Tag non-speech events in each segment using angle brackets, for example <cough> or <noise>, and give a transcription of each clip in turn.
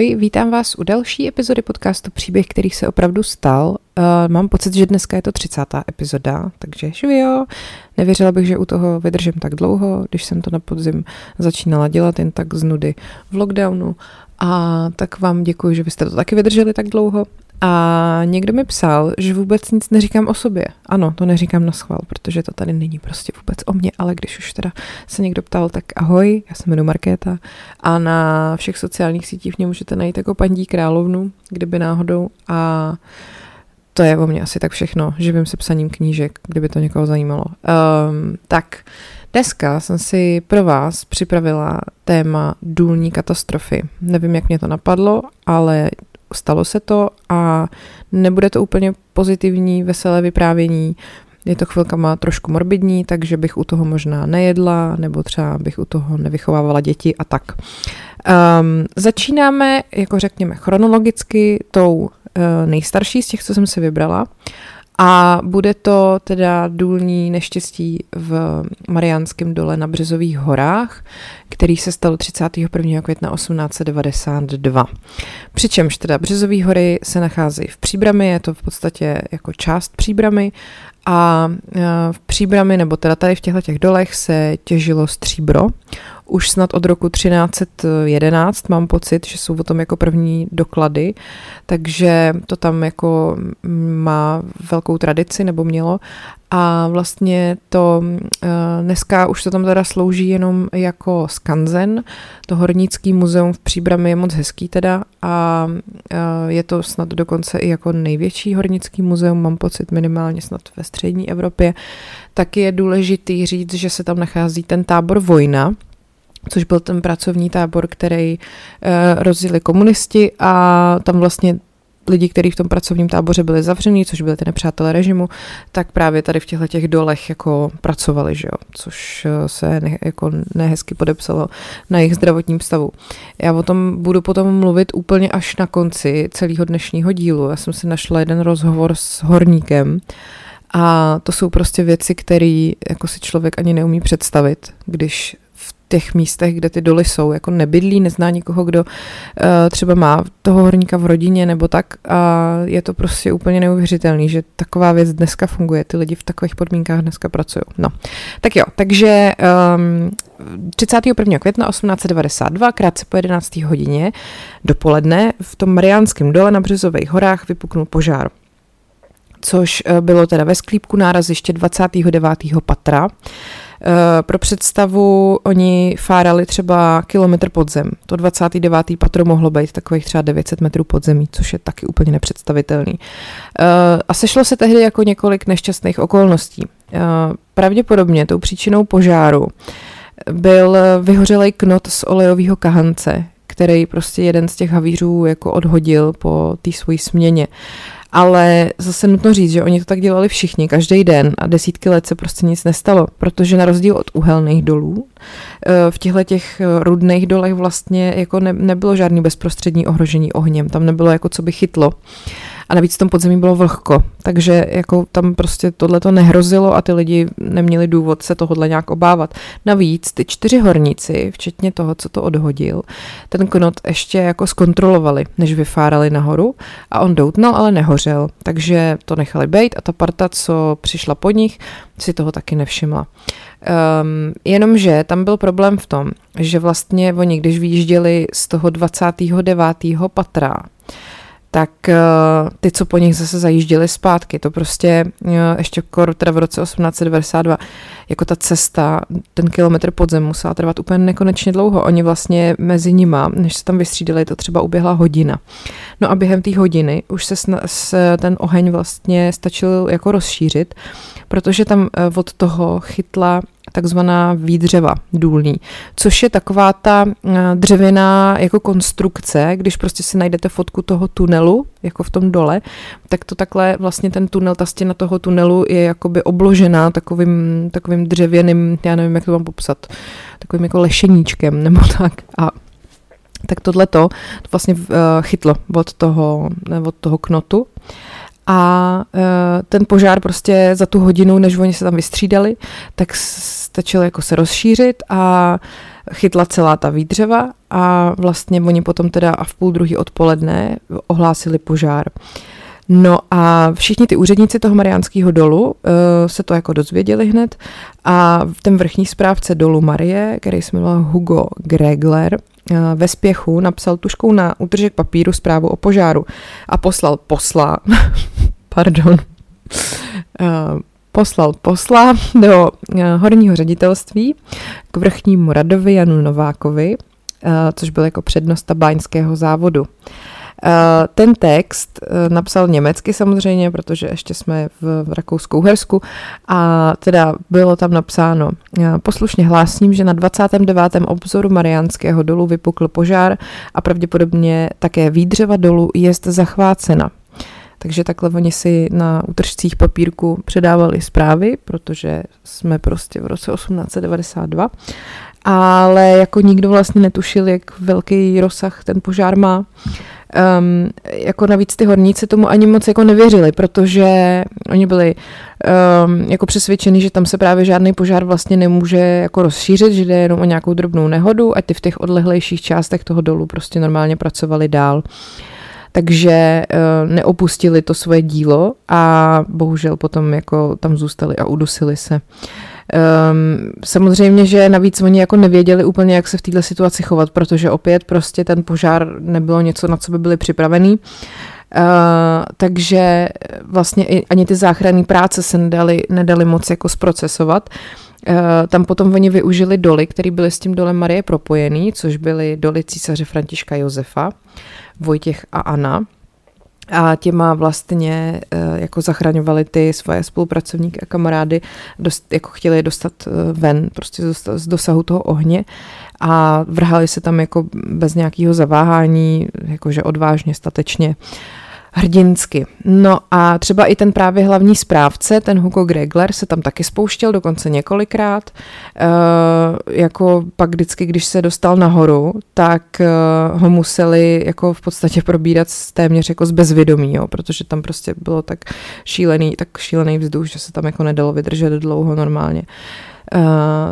Ahoj, vítám vás u další epizody podcastu Příběh, který se opravdu stal. Uh, mám pocit, že dneska je to 30. epizoda, takže živio. Nevěřila bych, že u toho vydržím tak dlouho, když jsem to na podzim začínala dělat jen tak z nudy v lockdownu. A tak vám děkuji, že vy jste to taky vydrželi tak dlouho. A někdo mi psal, že vůbec nic neříkám o sobě. Ano, to neříkám na schvál, protože to tady není prostě vůbec o mně, ale když už teda se někdo ptal, tak ahoj, já se jmenuji Markéta a na všech sociálních sítích mě můžete najít jako paní královnu, kdyby náhodou a to je o mě asi tak všechno. Živím se psaním knížek, kdyby to někoho zajímalo. Um, tak, dneska jsem si pro vás připravila téma důlní katastrofy. Nevím, jak mě to napadlo, ale stalo se to a nebude to úplně pozitivní, veselé vyprávění. Je to chvilkama trošku morbidní, takže bych u toho možná nejedla, nebo třeba bych u toho nevychovávala děti a tak. Um, začínáme, jako řekněme, chronologicky tou uh, nejstarší z těch, co jsem si vybrala. A bude to teda důlní neštěstí v Mariánském dole na Březových horách, který se stal 31. května 1892. Přičemž teda Březové hory se nacházejí v Příbrami, je to v podstatě jako část Příbramy a e, v Příbrami, nebo teda tady v těchto těch dolech se těžilo stříbro už snad od roku 1311 mám pocit, že jsou o tom jako první doklady, takže to tam jako má velkou tradici nebo mělo a vlastně to eh, dneska už to tam teda slouží jenom jako skanzen. To hornický muzeum v Příbrami je moc hezký teda a eh, je to snad dokonce i jako největší hornický muzeum, mám pocit minimálně snad ve střední Evropě. Tak je důležitý říct, že se tam nachází ten tábor Vojna, což byl ten pracovní tábor, který uh, rozjeli komunisti a tam vlastně lidi, kteří v tom pracovním táboře byli zavření, což byli ty nepřátelé režimu, tak právě tady v těchto těch dolech jako pracovali, že jo? což eh, se ne, jako nehezky podepsalo na jejich zdravotním stavu. Já o tom budu potom mluvit úplně až na konci celého dnešního dílu. Já jsem si našla jeden rozhovor s horníkem, a to jsou prostě věci, které jako si člověk ani neumí představit, když těch místech, kde ty doly jsou, jako nebydlí, nezná nikoho, kdo uh, třeba má toho horníka v rodině nebo tak a je to prostě úplně neuvěřitelný, že taková věc dneska funguje, ty lidi v takových podmínkách dneska pracují. No, tak jo, takže um, 31. května 1892, krátce po 11. hodině dopoledne v tom Mariánském dole na Březových horách vypuknul požár což eh, bylo teda ve sklípku náraziště 29. patra. Eh, pro představu, oni fárali třeba kilometr pod zem. To 29. patro mohlo být takových třeba 900 metrů pod zemí, což je taky úplně nepředstavitelný. Eh, a sešlo se tehdy jako několik nešťastných okolností. Eh, pravděpodobně tou příčinou požáru byl vyhořelý knot z olejového kahance, který prostě jeden z těch havířů jako odhodil po té své směně. Ale zase nutno říct, že oni to tak dělali všichni, každý den a desítky let se prostě nic nestalo, protože na rozdíl od uhelných dolů, eh, v těchto těch eh, rudných dolech vlastně jako ne, nebylo žádný bezprostřední ohrožení ohněm, tam nebylo jako co by chytlo a navíc v tom podzemí bylo vlhko, takže jako tam prostě tohle to nehrozilo a ty lidi neměli důvod se tohohle nějak obávat. Navíc ty čtyři horníci, včetně toho, co to odhodil, ten knot ještě jako zkontrolovali, než vyfárali nahoru a on doutnal, ale nehořel, takže to nechali být a ta parta, co přišla po nich, si toho taky nevšimla. Um, jenomže tam byl problém v tom, že vlastně oni, když vyjížděli z toho 29. patra, tak uh, ty, co po nich zase zajížděli zpátky, to prostě uh, ještě kor, teda v roce 1892, jako ta cesta, ten kilometr pod zem musela trvat úplně nekonečně dlouho. Oni vlastně mezi nima, než se tam vystřídali, to třeba uběhla hodina. No a během té hodiny už se, sna- se ten oheň vlastně stačil jako rozšířit, protože tam uh, od toho chytla takzvaná výdřeva důlní, což je taková ta eh, dřevěná jako konstrukce, když prostě si najdete fotku toho tunelu, jako v tom dole, tak to takhle vlastně ten tunel, ta stěna toho tunelu je jakoby obložená takovým, takovým dřevěným, já nevím, jak to mám popsat, takovým jako lešeníčkem nebo <laughs> tak. A tak tohle to vlastně uh, chytlo od toho, od toho knotu a uh, ten požár prostě za tu hodinu, než oni se tam vystřídali, tak stačilo jako se rozšířit a chytla celá ta výdřeva a vlastně oni potom teda a v půl druhý odpoledne ohlásili požár. No a všichni ty úředníci toho Mariánského dolu uh, se to jako dozvěděli hned a ten vrchní správce dolu Marie, který se jmenoval Hugo Gregler, ve spěchu napsal tuškou na útržek papíru zprávu o požáru a poslal posla, <laughs> pardon, uh, poslal posla do horního ředitelství k vrchnímu radovi Janu Novákovi, což byl jako přednosta báňského závodu. Eh, ten text eh, napsal německy samozřejmě, protože ještě jsme v, Rakousku-Uhersku a teda bylo tam napsáno eh, poslušně hlásím, že na 29. obzoru Mariánského dolu vypukl požár a pravděpodobně také výdřeva dolu je zachvácena. Takže takhle oni si na utržcích papírku předávali zprávy, protože jsme prostě v roce 1892 ale jako nikdo vlastně netušil, jak velký rozsah ten požár má. Um, jako navíc ty horníci tomu ani moc jako nevěřili, protože oni byli um, jako přesvědčeni, že tam se právě žádný požár vlastně nemůže jako rozšířit, že jde jenom o nějakou drobnou nehodu a ty v těch odlehlejších částech toho dolu prostě normálně pracovali dál. Takže uh, neopustili to svoje dílo a bohužel potom jako tam zůstali a udusili se. Uh, Um, samozřejmě, že navíc oni jako nevěděli úplně, jak se v této situaci chovat, protože opět prostě ten požár nebylo něco, na co by byli připravení. Uh, takže vlastně i, ani ty záchranné práce se nedali, nedali moc jako zprocesovat. Uh, tam potom oni využili doly, které byly s tím dolem Marie propojený, což byly doly císaře Františka Josefa, Vojtěch a Anna a těma vlastně eh, jako zachraňovali ty svoje spolupracovníky a kamarády, dost, jako chtěli dostat eh, ven prostě z dosahu toho ohně a vrhali se tam jako bez nějakého zaváhání, jakože odvážně, statečně. Uh, hrdinsky. No a třeba i ten právě hlavní správce, ten Hugo Gregler, se tam taky spouštěl dokonce několikrát. E, jako pak vždycky, když se dostal nahoru, tak e, ho museli jako v podstatě probírat téměř jako z bezvědomí, jo, protože tam prostě bylo tak šílený, tak šílený vzduch, že se tam jako nedalo vydržet dlouho normálně.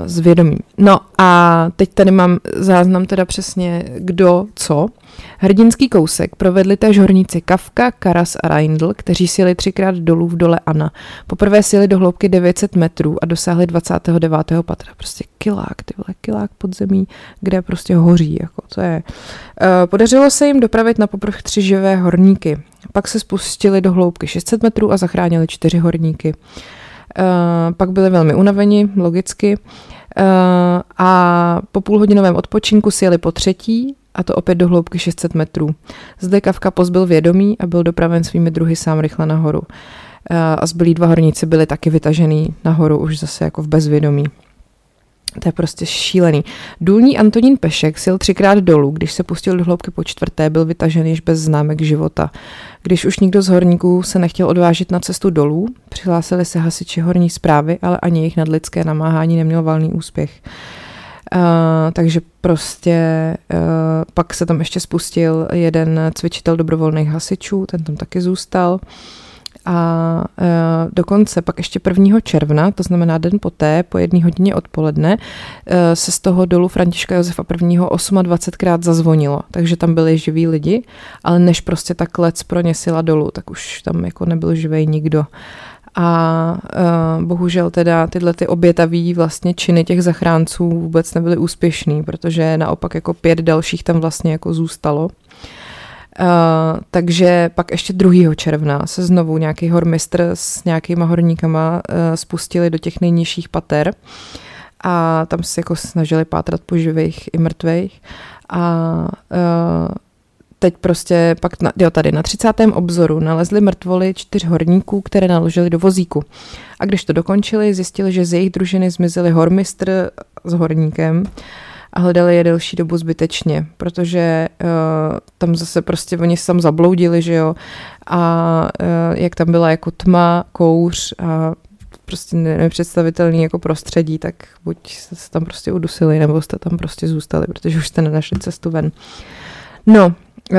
S vědomím. No a teď tady mám záznam teda přesně kdo co. Hrdinský kousek provedli též horníci Kavka, Karas a Reindl, kteří sjeli třikrát dolů v dole Ana. Poprvé sjeli do hloubky 900 metrů a dosáhli 29. patra. Prostě kilák, ty vole, kilák podzemí, kde prostě hoří, jako to je. E, podařilo se jim dopravit na poprv tři živé horníky. Pak se spustili do hloubky 600 metrů a zachránili čtyři horníky. Uh, pak byli velmi unaveni, logicky. Uh, a po půlhodinovém odpočinku si jeli po třetí a to opět do hloubky 600 metrů. Zde Kavka pozbyl vědomí a byl dopraven svými druhy sám rychle nahoru. A zbylí dva horníci byli taky vytažený nahoru už zase jako v bezvědomí. To je prostě šílený. Důlní Antonín Pešek sil třikrát dolů, když se pustil do hloubky po čtvrté, byl vytažen již bez známek života. Když už nikdo z horníků se nechtěl odvážit na cestu dolů, přihlásili se hasiči horní zprávy, ale ani jejich nadlidské namáhání neměl valný úspěch. Uh, takže prostě uh, pak se tam ještě spustil jeden cvičitel dobrovolných hasičů, ten tam taky zůstal. A uh, dokonce pak ještě 1. června, to znamená den poté, po jedné hodině odpoledne, uh, se z toho dolu Františka Josefa I. 28krát zazvonilo, takže tam byli živí lidi, ale než prostě ta klec proněsila dolů, tak už tam jako nebyl živej nikdo. A uh, bohužel teda tyhle ty obětaví vlastně činy těch zachránců vůbec nebyly úspěšný, protože naopak jako pět dalších tam vlastně jako zůstalo. Uh, takže pak ještě 2. června se znovu nějaký hormistr s nějakýma horníkama uh, spustili do těch nejnižších pater a tam se jako snažili pátrat po živých i mrtvých. A uh, teď prostě pak, na, jo, tady na 30. obzoru nalezli mrtvoly čtyř horníků, které naložili do vozíku. A když to dokončili, zjistili, že z jejich družiny zmizeli hormistr s horníkem a hledali je delší dobu zbytečně, protože uh, tam zase prostě oni se tam zabloudili, že jo, a uh, jak tam byla jako tma, kouř a prostě nepředstavitelný jako prostředí, tak buď se tam prostě udusili, nebo jste tam prostě zůstali, protože už jste nenašli cestu ven. No, Uh,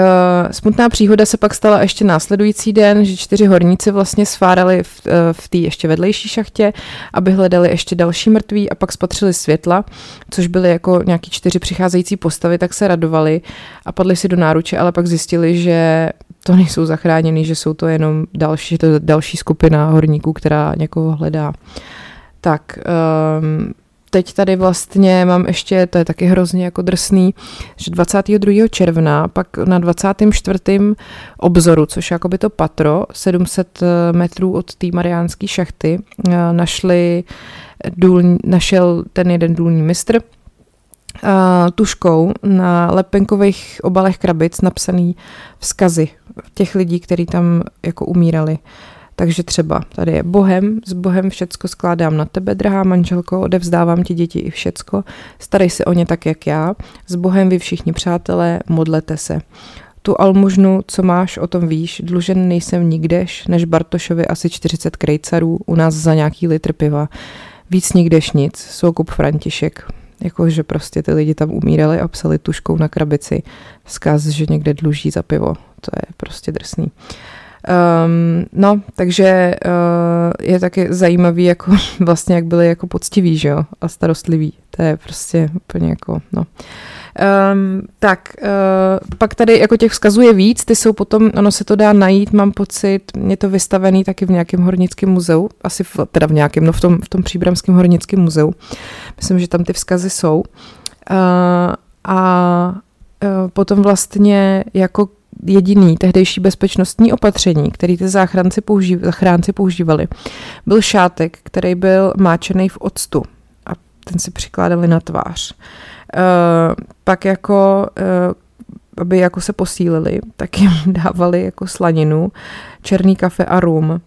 smutná příhoda se pak stala ještě následující den, že čtyři horníci vlastně svárali v, uh, v té ještě vedlejší šachtě, aby hledali ještě další mrtví a pak spatřili světla, což byly jako nějaký čtyři přicházející postavy, tak se radovali a padli si do náruče, ale pak zjistili, že to nejsou zachráněný, že jsou to jenom další, to další skupina horníků, která někoho hledá. Tak, um, teď tady vlastně mám ještě, to je taky hrozně jako drsný, že 22. června, pak na 24. obzoru, což je jakoby to patro, 700 eh, metrů od té mariánské šachty, eh, našli důl, našel ten jeden důlní mistr, uh, tuškou na lepenkových obalech krabic napsaný vzkazy těch lidí, kteří tam jako umírali. Takže třeba tady je Bohem, s Bohem všecko skládám na tebe, drahá manželko, odevzdávám ti děti i všecko, starej se o ně tak, jak já, s Bohem vy všichni přátelé, modlete se. Tu almužnu, co máš, o tom víš, dlužen nejsem nikdež, než Bartošovi asi 40 krejcarů, u nás za nějaký litr piva. Víc nikdež nic, soukup František. Jakože prostě ty lidi tam umírali a psali tuškou na krabici vzkaz, že někde dluží za pivo. To je prostě drsný. Uh, Um, no, takže uh, je taky zajímavý, jako <laughs> vlastně, jak byli jako poctiví, že jo, a starostliví. To je prostě úplně jako, no. Um, tak, uh, pak tady jako těch vzkazů je víc, ty jsou potom, ono se to dá najít, mám pocit, je to vystavený taky v nějakém hornickém muzeu, asi v, teda v nějakém, no v tom, v tom příbramském hornickém muzeu. Myslím, že tam ty vzkazy jsou. Uh, a potom vlastně jako jediný tehdejší bezpečnostní opatření, který ty záchranci, použív, zachránci používali, byl šátek, který byl máčený v octu a ten si přikládali na tvář. Uh, pak jako uh, aby jako se posílili, tak jim <laughs> dávali jako slaninu, černý kafe a rum.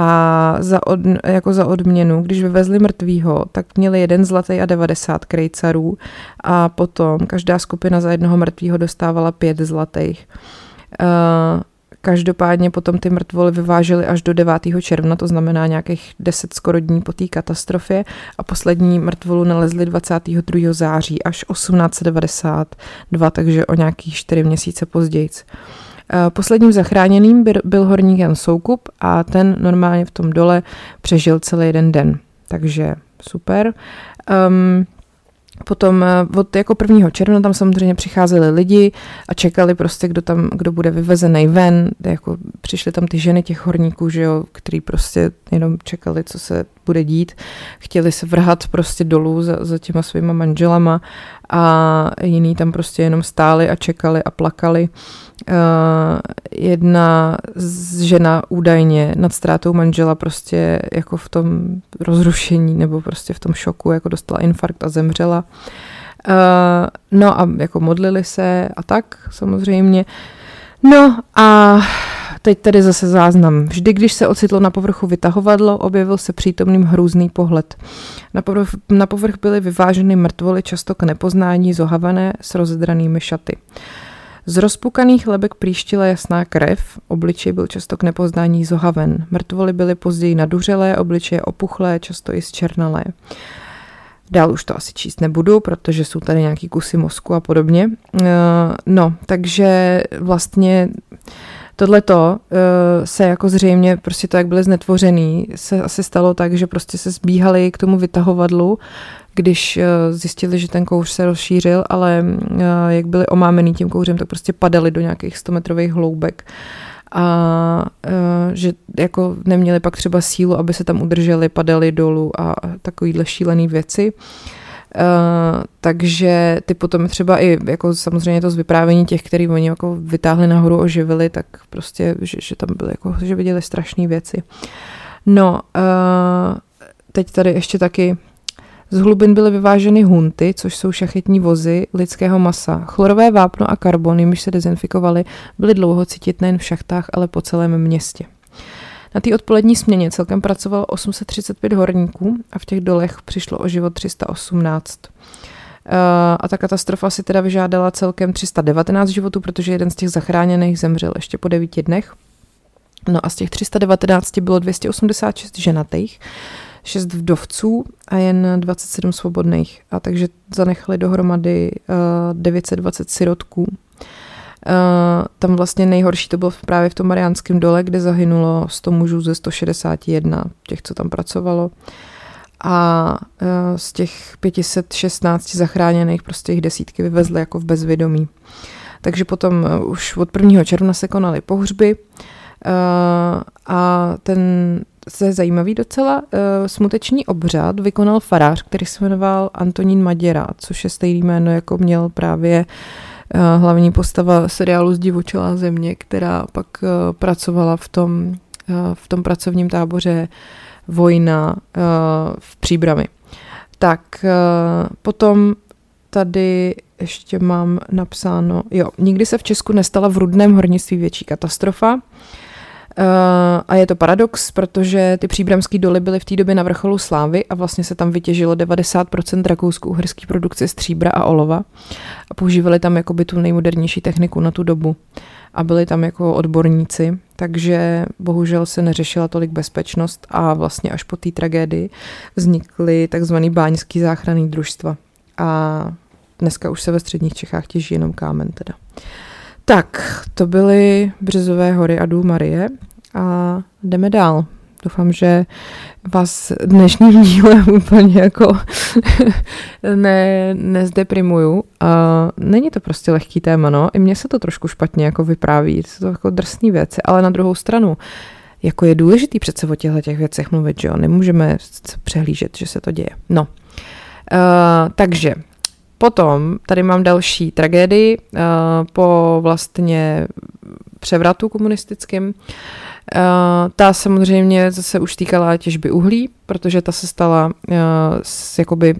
A za, od, jako za odměnu, když vyvezli mrtvýho, tak měli jeden zlatý a 90 krejcarů a potom každá skupina za jednoho mrtvýho dostávala pět zlatých. Uh, Každopádně potom ty mrtvoly vyvážely až do 9. června, to znamená nějakých 10 skoro dní po té katastrofě a poslední mrtvolu nalezli 22. září až 1892, takže o nějakých 4 měsíce později. Eh, posledním zachráněným byl horník Jan Soukup a ten normálně v tom dole přežil celý jeden den. Takže super. Um, Potom eh, od jako 1. června tam samozřejmě přicházeli lidi a čekali prostě, kdo tam, kdo bude vyvezený ven. Jako přišly tam ty ženy těch horníků, že jo, který prostě jenom čekali, co se bude dít. Chtěli se vrhat prostě dolů za, za těma svýma manželama a jiní tam prostě jenom stáli a čekali a plakali. Uh, jedna žena údajně nad ztrátou manžela prostě jako v tom rozrušení nebo prostě v tom šoku jako dostala infarkt a zemřela. Uh, no a jako modlili se a tak samozřejmě. No a teď tady zase záznam. Vždy, když se ocitlo na povrchu vytahovadlo, objevil se přítomným hrůzný pohled. Na povrch, na povrch byly vyváženy mrtvoly, často k nepoznání, zohavané s rozdranými šaty. Z rozpukaných lebek příštila jasná krev, obličej byl často k nepoznání zohaven. Mrtvoly byly později naduřelé, obličeje opuchlé, často i zčernalé. Dál už to asi číst nebudu, protože jsou tady nějaký kusy mozku a podobně. Eh, no, takže vlastně Tohleto uh, se jako zřejmě, prostě to, jak byly znetvořený, se asi stalo tak, že prostě se zbíhali k tomu vytahovadlu, když uh, zjistili, že ten kouř se rozšířil, ale uh, jak byli omámený tím kouřem, tak prostě padali do nějakých 100 metrových hloubek a uh, že jako neměli pak třeba sílu, aby se tam udrželi, padali dolů a takovýhle šílený věci. Uh, Uh, takže ty potom třeba i jako samozřejmě to z vyprávění těch, který oni jako vytáhli nahoru, oživili, tak prostě, že, že tam byly jako, že viděli strašné věci. No, uh, teď tady ještě taky z hlubin byly vyváženy hunty, což jsou šachetní vozy lidského masa. Chlorové vápno a karbon, jimž se dezinfikovaly, byly dlouho cítit nejen v šachtách, ale po celém městě. Na té odpolední směně celkem pracovalo 835 horníků a v těch dolech přišlo o život 318. Eh, a ta katastrofa si teda vyžádala celkem 319 životů, protože jeden z těch zachráněných zemřel ještě po devíti dnech. No a z těch 319 bylo 286 ženatých, 6 vdovců a jen 27 svobodných. A takže zanechali dohromady 920 eh, sirotků. Tam vlastně nejhorší to bylo právě v tom Mariánském dole, kde zahynulo 100 mužů ze 161 těch, co tam pracovalo. A uh, z těch 516 zachráněných prostě jich desítky vyvezly jako v bezvědomí. Takže potom uh, už od 1. června se konaly pohřby a ten to je zajímavý docela, smuteční obřad vykonal farář, který se jmenoval Antonín Maděra, což je stejný jméno, jako měl právě hlavní postava seriálu Zdivočelá země, která pak uh, pracovala v tom, uh, v tom pracovním táboře Vojna v Příbrami. Tak potom tady ještě mám napsáno, jo, nikdy se v Česku nestala v rudném hornictví větší katastrofa. Uh, a je to paradox, protože ty příbramské doly byly v té době na vrcholu slávy a vlastně se tam vytěžilo 90% rakousko-uherské produkce stříbra a olova a používali tam jakoby tu nejmodernější techniku na tu dobu a byli tam jako odborníci, takže bohužel se neřešila tolik bezpečnost a vlastně až po té tragédii vznikly takzvaný báňský záchranný družstva a dneska už se ve středních Čechách těží jenom kámen teda. Tak, to byly Březové hory a důl Marie a jdeme dál. Doufám, že vás dnešním <laughs> dílem úplně jako <laughs> ne, nezdeprimuju. A není to prostě lehký téma, no. I mně se to trošku špatně jako vypráví. Jsou to jako drsné věci, ale na druhou stranu jako je důležitý přece o těchto těch věcech mluvit, že jo. Nemůžeme přehlížet, že se to děje. No. Uh, takže Potom tady mám další tragédii uh, po vlastně převratu komunistickém. Uh, ta samozřejmě zase už týkala těžby uhlí, protože ta se stala uh, s jakoby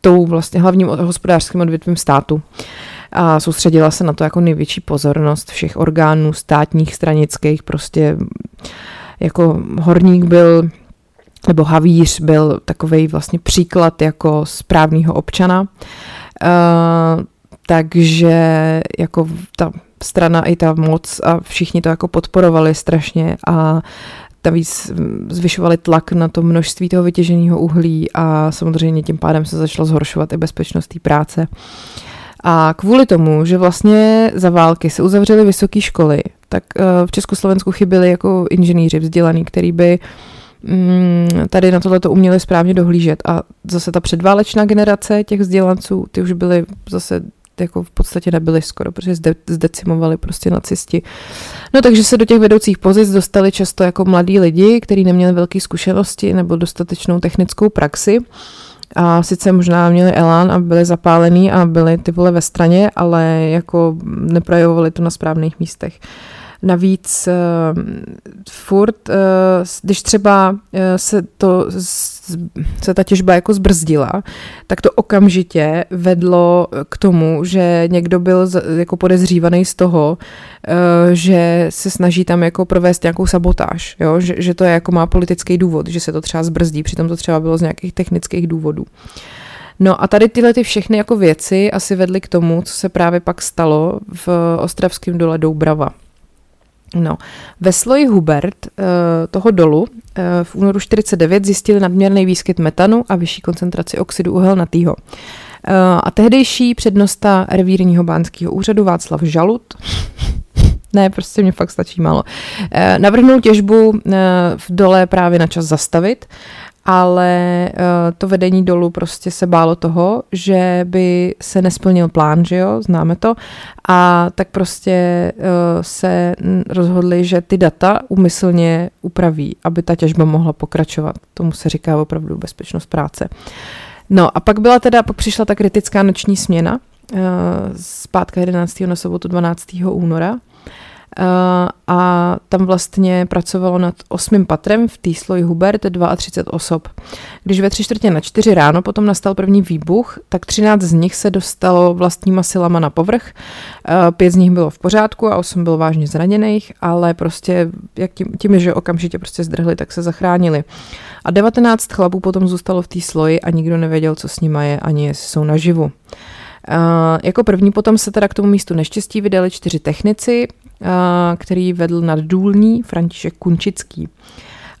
tou vlastně hlavním hospodářským odvětvím státu. A soustředila se na to jako největší pozornost všech orgánů státních, stranických, prostě jako horník byl nebo havíř byl takový vlastně příklad jako správného občana. Uh, takže jako ta strana i ta moc a všichni to jako podporovali strašně a navíc zvyšovali tlak na to množství toho vytěženého uhlí a samozřejmě tím pádem se začalo zhoršovat i bezpečnost té práce. A kvůli tomu, že vlastně za války se uzavřely vysoké školy, tak v Československu chyběli jako inženýři vzdělaný, který by mm, tady na tohle to uměli správně dohlížet. A zase ta předválečná generace těch vzdělanců, ty už byly zase jako v podstatě nebyli skoro, protože zde, zdecimovali prostě nacisti. No takže se do těch vedoucích pozic dostali často jako mladí lidi, kteří neměli velké zkušenosti nebo dostatečnou technickou praxi. A sice možná měli elán a byli zapálení a byli ty vole ve straně, ale jako neprojevovali to na správných místech. Navíc uh, furt, uh, když třeba uh, se, to, se ta těžba jako zbrzdila, tak to okamžitě vedlo k tomu, že někdo byl jako podezřívaný z toho, že se snaží tam jako provést nějakou sabotáž, jo? Že, že to je jako má politický důvod, že se to třeba zbrzdí, přitom to třeba bylo z nějakých technických důvodů. No a tady tyhle ty všechny jako věci asi vedly k tomu, co se právě pak stalo v Ostravském dole Doubrava. No, ve sloji Hubert uh, toho dolu uh, v únoru 49 zjistili nadměrný výskyt metanu a vyšší koncentraci oxidu uhelnatýho. Uh, a tehdejší přednosta revírního bánského úřadu Václav Žalut <laughs> ne, prostě mě fakt stačí málo. Navrhnul těžbu v dole právě na čas zastavit ale uh, to vedení dolů prostě se bálo toho, že by se nesplnil plán, že jo, známe to, a tak prostě uh, se rozhodli, že ty data umyslně upraví, aby ta těžba mohla pokračovat. Tomu se říká opravdu bezpečnost práce. No a pak byla teda, pak přišla ta kritická noční směna, uh, zpátka 11. na sobotu 12. února, Eh, a tam vlastně pracovalo nad osmým patrem v té sloji Hubert 32 osob. Když ve tři čtvrtě na čtyři ráno potom nastal první výbuch, tak 13 z nich se dostalo vlastníma silama na povrch, eh, pět z nich bylo v pořádku a osm bylo vážně zraněných, ale prostě jak tím, tím, že okamžitě prostě zdrhli, tak se zachránili. A 19 chlapů potom zůstalo v té sloji a nikdo nevěděl, co s nima je, ani jestli jsou naživu. Uh, jako první potom se teda k tomu místu neštěstí vydali čtyři technici, který vedl naddůlní František Kunčický.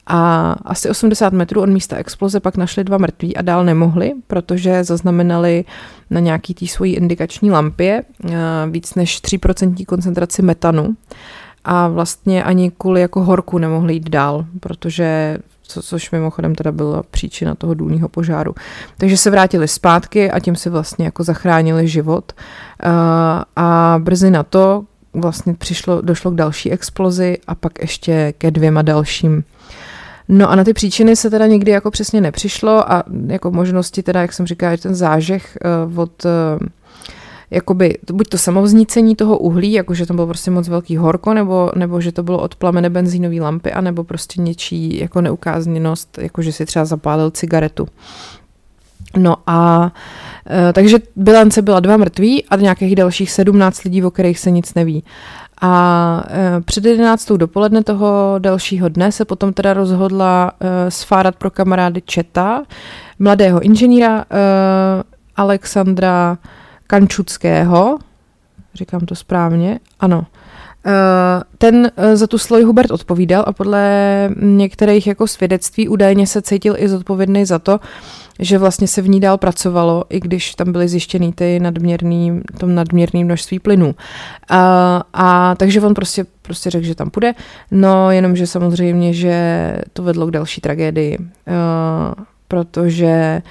A asi 80 metrů od místa exploze pak našli dva mrtví a dál nemohli, protože zaznamenali na nějaký té svojí indikační lampě eh, víc než 3% koncentraci metanu a vlastně ani kvůli jako horku nemohli jít dál, protože co, což mimochodem teda byla příčina toho důlního požáru. Takže se vrátili zpátky a tím si vlastně jako zachránili život. Uh, a brzy na to vlastně přišlo, došlo k další explozi a pak ještě ke dvěma dalším. No a na ty příčiny se teda nikdy jako přesně nepřišlo a jako možnosti teda, jak jsem říkala, ten zážeh uh, od uh, jakoby, buď to samovznícení toho uhlí, jako že to bylo prostě moc velký horko, nebo, nebo že to bylo od plamene benzínové lampy, anebo prostě něčí jako neukázněnost, jako že si třeba zapálil cigaretu. No a e, takže bilance byla dva mrtví a nějakých dalších 17 lidí, o kterých se nic neví. A e, před 11. dopoledne toho dalšího dne se potom teda rozhodla e, sfárat pro kamarády Četa, mladého inženýra e, Alexandra Kančuckého, říkám to správně, ano, eh, ten eh, za tu sloj Hubert odpovídal a podle některých jako svědectví údajně se cítil i zodpovědný za to, že vlastně se v ní dál pracovalo, i když tam byly zjištěný ty nadměrný, tom nadměrný množství plynů. A, a takže on prostě, prostě řekl, že tam půjde, no jenomže samozřejmě, že to vedlo k další tragédii, uh, protože uh,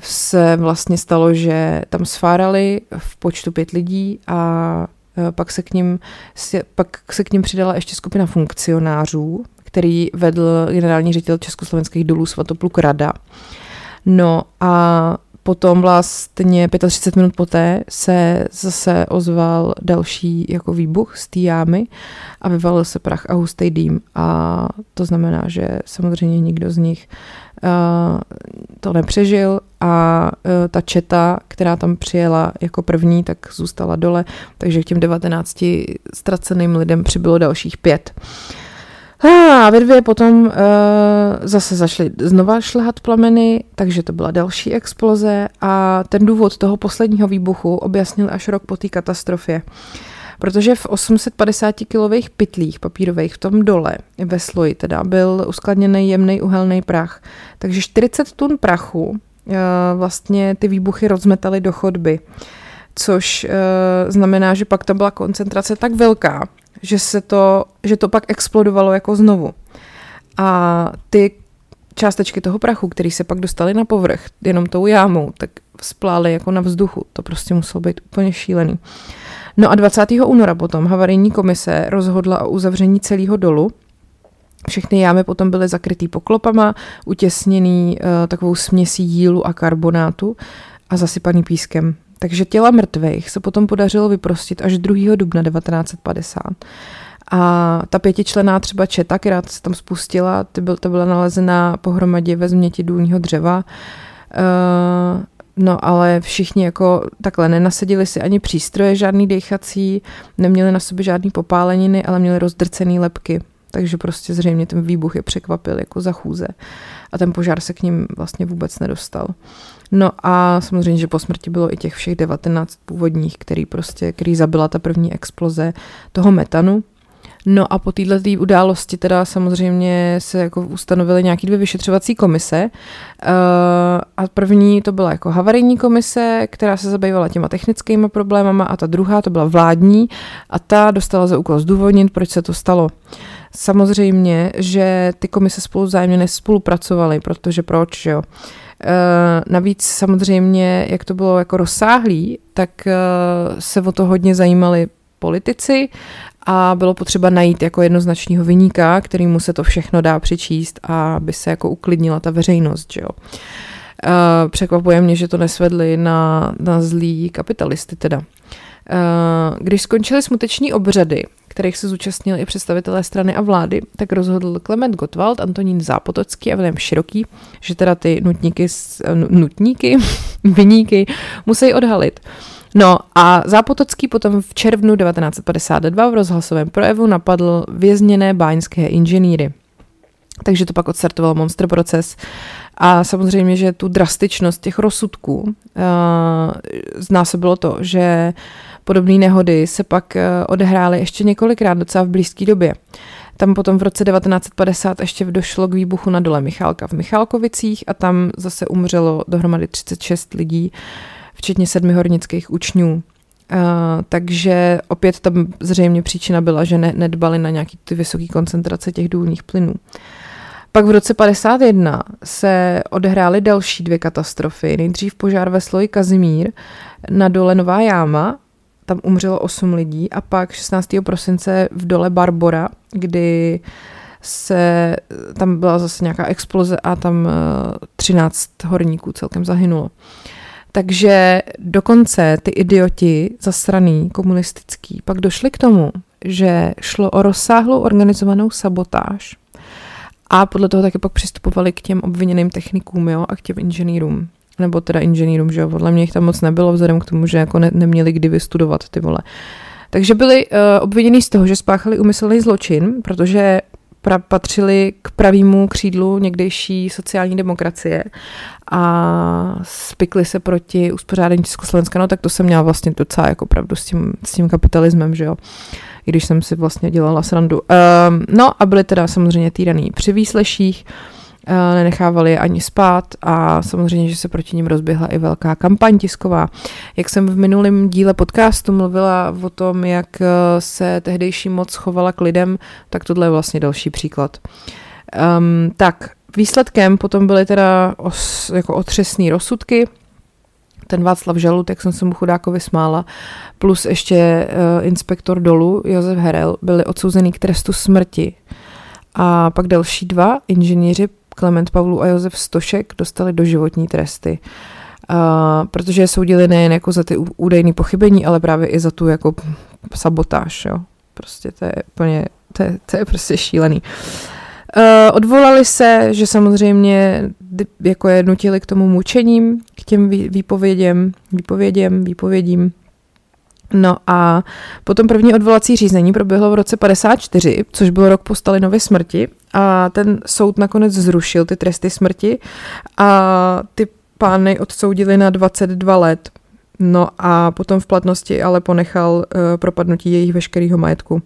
se vlastně stalo, že tam sfárali v počtu pět lidí a e, pak se k ním, pak se k ním přidala ještě skupina funkcionářů, který vedl generální ředitel Československých dolů Svatopluk Rada. No a potom vlastně 35 minut poté se zase ozval další jako výbuch z té jámy a vyvalil se prach a hustý dým. A to znamená, že samozřejmě nikdo z nich uh, to nepřežil a uh, ta četa, která tam přijela jako první, tak zůstala dole, takže k těm 19 ztraceným lidem přibylo dalších pět. A ve dvě potom uh, zase zašly znova šlehat plameny, takže to byla další exploze a ten důvod toho posledního výbuchu objasnil až rok po té katastrofě. Protože v 850 kilových pytlích papírových v tom dole, ve sloji teda, byl uskladněný jemný uhelný prach. Takže 40 tun prachu uh, vlastně ty výbuchy rozmetaly do chodby což uh, znamená, že pak tam byla koncentrace tak velká, že, se to, že to pak explodovalo jako znovu. A ty částečky toho prachu, který se pak dostaly na povrch jenom tou jámou, tak splály jako na vzduchu. To prostě muselo být úplně šílený. No a 20. února potom havarijní komise rozhodla o uzavření celého dolu. Všechny jámy potom byly zakrytý poklopama, utěsněný uh, takovou směsí jílu a karbonátu a zasypaný pískem. Takže těla mrtvých se potom podařilo vyprostit až 2. dubna 1950. A ta pětičlená třeba četa, která se tam spustila, ty byl, ta byla nalezena pohromadě ve změti důlního dřeva. Uh, no ale všichni jako takhle nenasadili si ani přístroje žádný dechací, neměli na sobě žádný popáleniny, ale měli rozdrcený lepky. Takže prostě zřejmě ten výbuch je překvapil jako za chůze. A ten požár se k ním vlastně vůbec nedostal. No a samozřejmě, že po smrti bylo i těch všech 19 původních, který prostě, který zabila ta první exploze toho metanu. No a po této události teda samozřejmě se jako ustanovily nějaké dvě vyšetřovací komise. Uh, a první to byla jako havarijní komise, která se zabývala těma technickými problémama a ta druhá to byla vládní a ta dostala za úkol zdůvodnit, proč se to stalo. Samozřejmě, že ty komise spolu vzájemně nespolupracovaly, protože proč, jo? Eh, navíc samozřejmě, jak to bylo jako rozsáhlý, tak eh, se o to hodně zajímali politici a bylo potřeba najít jako jednoznačního vyníka, kterýmu se to všechno dá přičíst a aby se jako uklidnila ta veřejnost, že jo. Uh, překvapuje mě, že to nesvedli na, na zlý kapitalisty teda. Když skončily smuteční obřady, kterých se zúčastnili i představitelé strany a vlády, tak rozhodl Klement Gottwald, Antonín Zápotocký a William Široký, že teda ty nutníky, nutníky, <laughs> vyníky musí odhalit. No a Zápotocký potom v červnu 1952 v rozhlasovém projevu napadl vězněné báňské inženýry. Takže to pak odstartoval monster proces A samozřejmě, že tu drastičnost těch rozsudků uh, znásobilo to, že podobné nehody se pak uh, odehrály ještě několikrát docela v blízké době. Tam potom v roce 1950 ještě došlo k výbuchu na dole Michálka v Michálkovicích a tam zase umřelo dohromady 36 lidí, včetně sedmi hornických učňů. Uh, takže opět tam zřejmě příčina byla, že ne, nedbali na nějaký ty vysoké koncentrace těch důlních plynů. Pak v roce 51 se odehrály další dvě katastrofy. Nejdřív požár ve sloji Kazimír na dole Nová jáma, tam umřelo 8 lidí a pak 16. prosince v dole Barbora, kdy se, tam byla zase nějaká exploze a tam 13 eh, horníků celkem zahynulo. Takže dokonce ty idioti zasraný, komunistický, pak došli k tomu, že šlo o rozsáhlou organizovanou sabotáž a podle toho taky pak přistupovali k těm obviněným technikům jo, a k těm inženýrům. Nebo teda inženýrům, že jo, podle mě jich tam moc nebylo, vzhledem k tomu, že jako ne, neměli kdy vystudovat ty vole. Takže byli uh, obviněni z toho, že spáchali umyslný zločin, protože pra, patřili k pravému křídlu někdejší sociální demokracie a spikli se proti uspořádání Československa, no tak to jsem měla vlastně docela jako pravdu s tím, s tím kapitalismem, že jo? I když jsem si vlastně dělala srandu. Um, no a byli teda samozřejmě týraný při výsleších, uh, nenechávali je ani spát a samozřejmě, že se proti ním rozběhla i velká kampaň tisková. Jak jsem v minulém díle podcastu mluvila o tom, jak eh, se tehdejší moc chovala k lidem, tak tohle je vlastně další příklad. Um, tak, Výsledkem potom byly teda os, jako otřesné rozsudky, ten Václav Žalud, jak jsem se mu chudákovi smála, plus ještě uh, inspektor dolu Josef Herel byli odsouzený k trestu smrti. A pak další dva inženýři, Klement Pavlu a Josef Stošek, dostali doživotní tresty. Uh, protože je soudili nejen jako za ty údajné pochybení, ale právě i za tu jako sabotáž. Jo. Prostě to je úplně, to je, to je prostě šílený. Uh, odvolali se, že samozřejmě jako je nutili k tomu mučením, k těm výpověděm, výpověděm, výpovědím. No a potom první odvolací řízení proběhlo v roce 54, což byl rok po Stalinově smrti a ten soud nakonec zrušil ty tresty smrti a ty pány odsoudili na 22 let. No a potom v platnosti ale ponechal uh, propadnutí jejich veškerého majetku. Uh,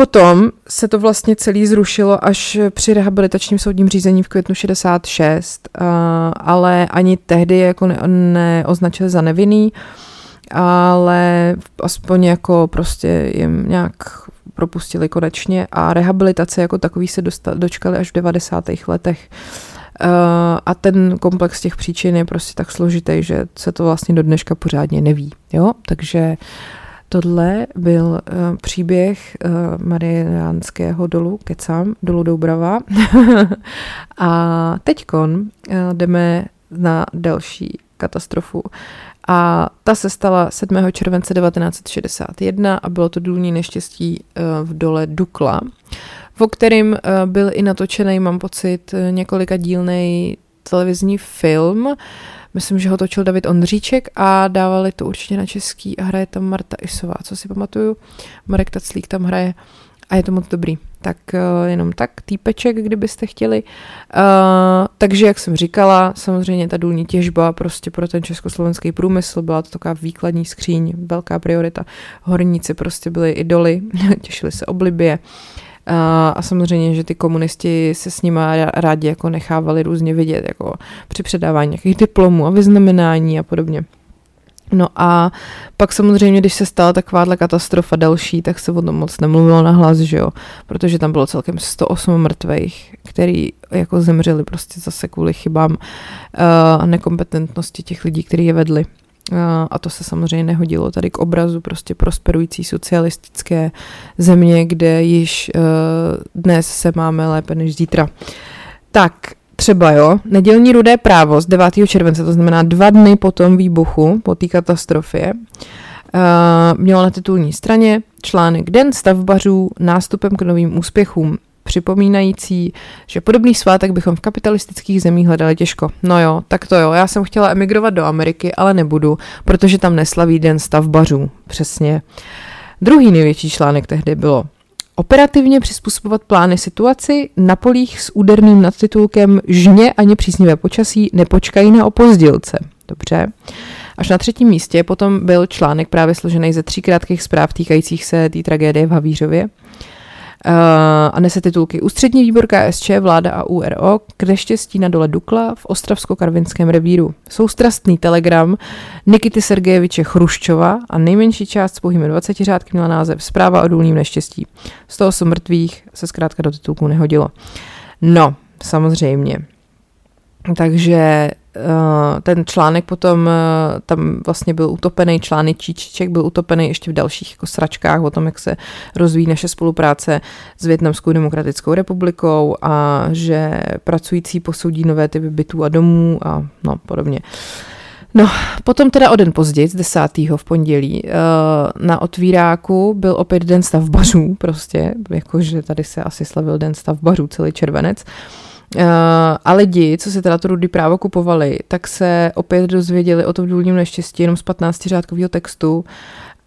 Potom se to vlastně celý zrušilo až při rehabilitačním soudním řízení v květnu 66, ale ani tehdy jako ne za nevinný, ale aspoň jako prostě jim nějak propustili konečně a rehabilitace jako takový se dostal, dočkali až v 90. letech. a ten komplex těch příčin je prostě tak složitý, že se to vlastně do dneška pořádně neví. Jo? Takže Tohle byl uh, příběh uh, Mariánského dolu, kecám, dolu Doubrava. <laughs> a teďkon jdeme na další katastrofu. A ta se stala 7. července 1961 a bylo to důlní neštěstí uh, v dole Dukla, o kterým uh, byl i natočený, mám pocit, několika dílnej televizní film. Myslím, že ho točil David Ondříček a dávali to určitě na český a hraje tam Marta Isová, co si pamatuju. Marek Taclík tam hraje a je to moc dobrý. Tak uh, jenom tak, týpeček, kdybyste chtěli. Uh, takže, jak jsem říkala, samozřejmě ta důlní těžba prostě pro ten československý průmysl byla to taková výkladní skříň, velká priorita. Horníci prostě byli idoly, <laughs> těšili se oblibě. Uh, a samozřejmě, že ty komunisti se s nima rádi jako nechávali různě vidět, jako při předávání nějakých diplomů a vyznamenání a podobně. No a pak samozřejmě, když se stala takováhle katastrofa další, tak se o tom moc nemluvilo na hlas, že jo, protože tam bylo celkem 108 mrtvých, který jako zemřeli prostě zase kvůli chybám a nekompetentnosti těch lidí, kteří je vedli. A to se samozřejmě nehodilo tady k obrazu prostě prosperující socialistické země, kde již uh, dnes se máme lépe než zítra. Tak, třeba jo, nedělní rudé právo z 9. července, to znamená dva dny po tom výbuchu, po té katastrofě, uh, mělo na titulní straně článek Den stavbařů nástupem k novým úspěchům připomínající, že podobný svátek bychom v kapitalistických zemích hledali těžko. No jo, tak to jo, já jsem chtěla emigrovat do Ameriky, ale nebudu, protože tam neslaví den stavbařů. Přesně. Druhý největší článek tehdy bylo operativně přizpůsobovat plány situaci na polích s úderným nadtitulkem Žně ani příznivé počasí nepočkají na opozdělce. Dobře. Až na třetím místě potom byl článek právě složený ze tří krátkých zpráv týkajících se té tragédie v Havířově. Uh, a nese titulky Ústřední výbor KSČ, vláda a URO, kde štěstí na dole Dukla v Ostravsko-Karvinském revíru. Soustrastný telegram Nikity Sergejeviče Chruščova a nejmenší část s pouhými 20 řádky měla název Zpráva o důlním neštěstí. 108 mrtvých se zkrátka do titulku nehodilo. No, samozřejmě. Takže Eh, ten článek potom, eh, tam vlastně byl utopený, článek Číčiček byl utopený ještě v dalších jako sračkách o tom, jak se rozvíjí naše spolupráce s Větnamskou demokratickou republikou a že pracující posoudí nové typy bytů a domů a no podobně. No, potom teda o den později, z 10. v pondělí, eh, na otvíráku byl opět den stavbařů, prostě, jakože tady se asi slavil den stavbařů, celý červenec. A lidi, co si teda to rudy právo kupovali, tak se opět dozvěděli o tom důlním neštěstí jenom z 15 řádkového textu,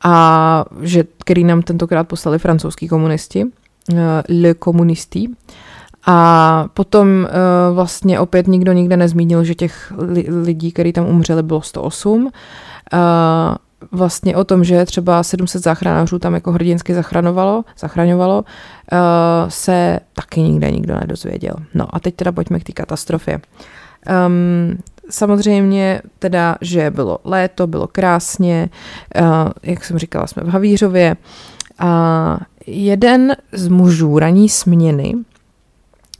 a že, který nám tentokrát poslali francouzský komunisti, uh, Le Communisti. A potom uh, vlastně opět nikdo nikde nezmínil, že těch li- lidí, kteří tam umřeli, bylo 108. Uh, vlastně o tom, že třeba 700 záchranářů tam jako hrdinsky zachraňovalo, zachraňovalo, uh, se taky nikde nikdo nedozvěděl. No a teď teda pojďme k té katastrofě. Um, samozřejmě teda, že bylo léto, bylo krásně, uh, jak jsem říkala, jsme v Havířově a jeden z mužů raní směny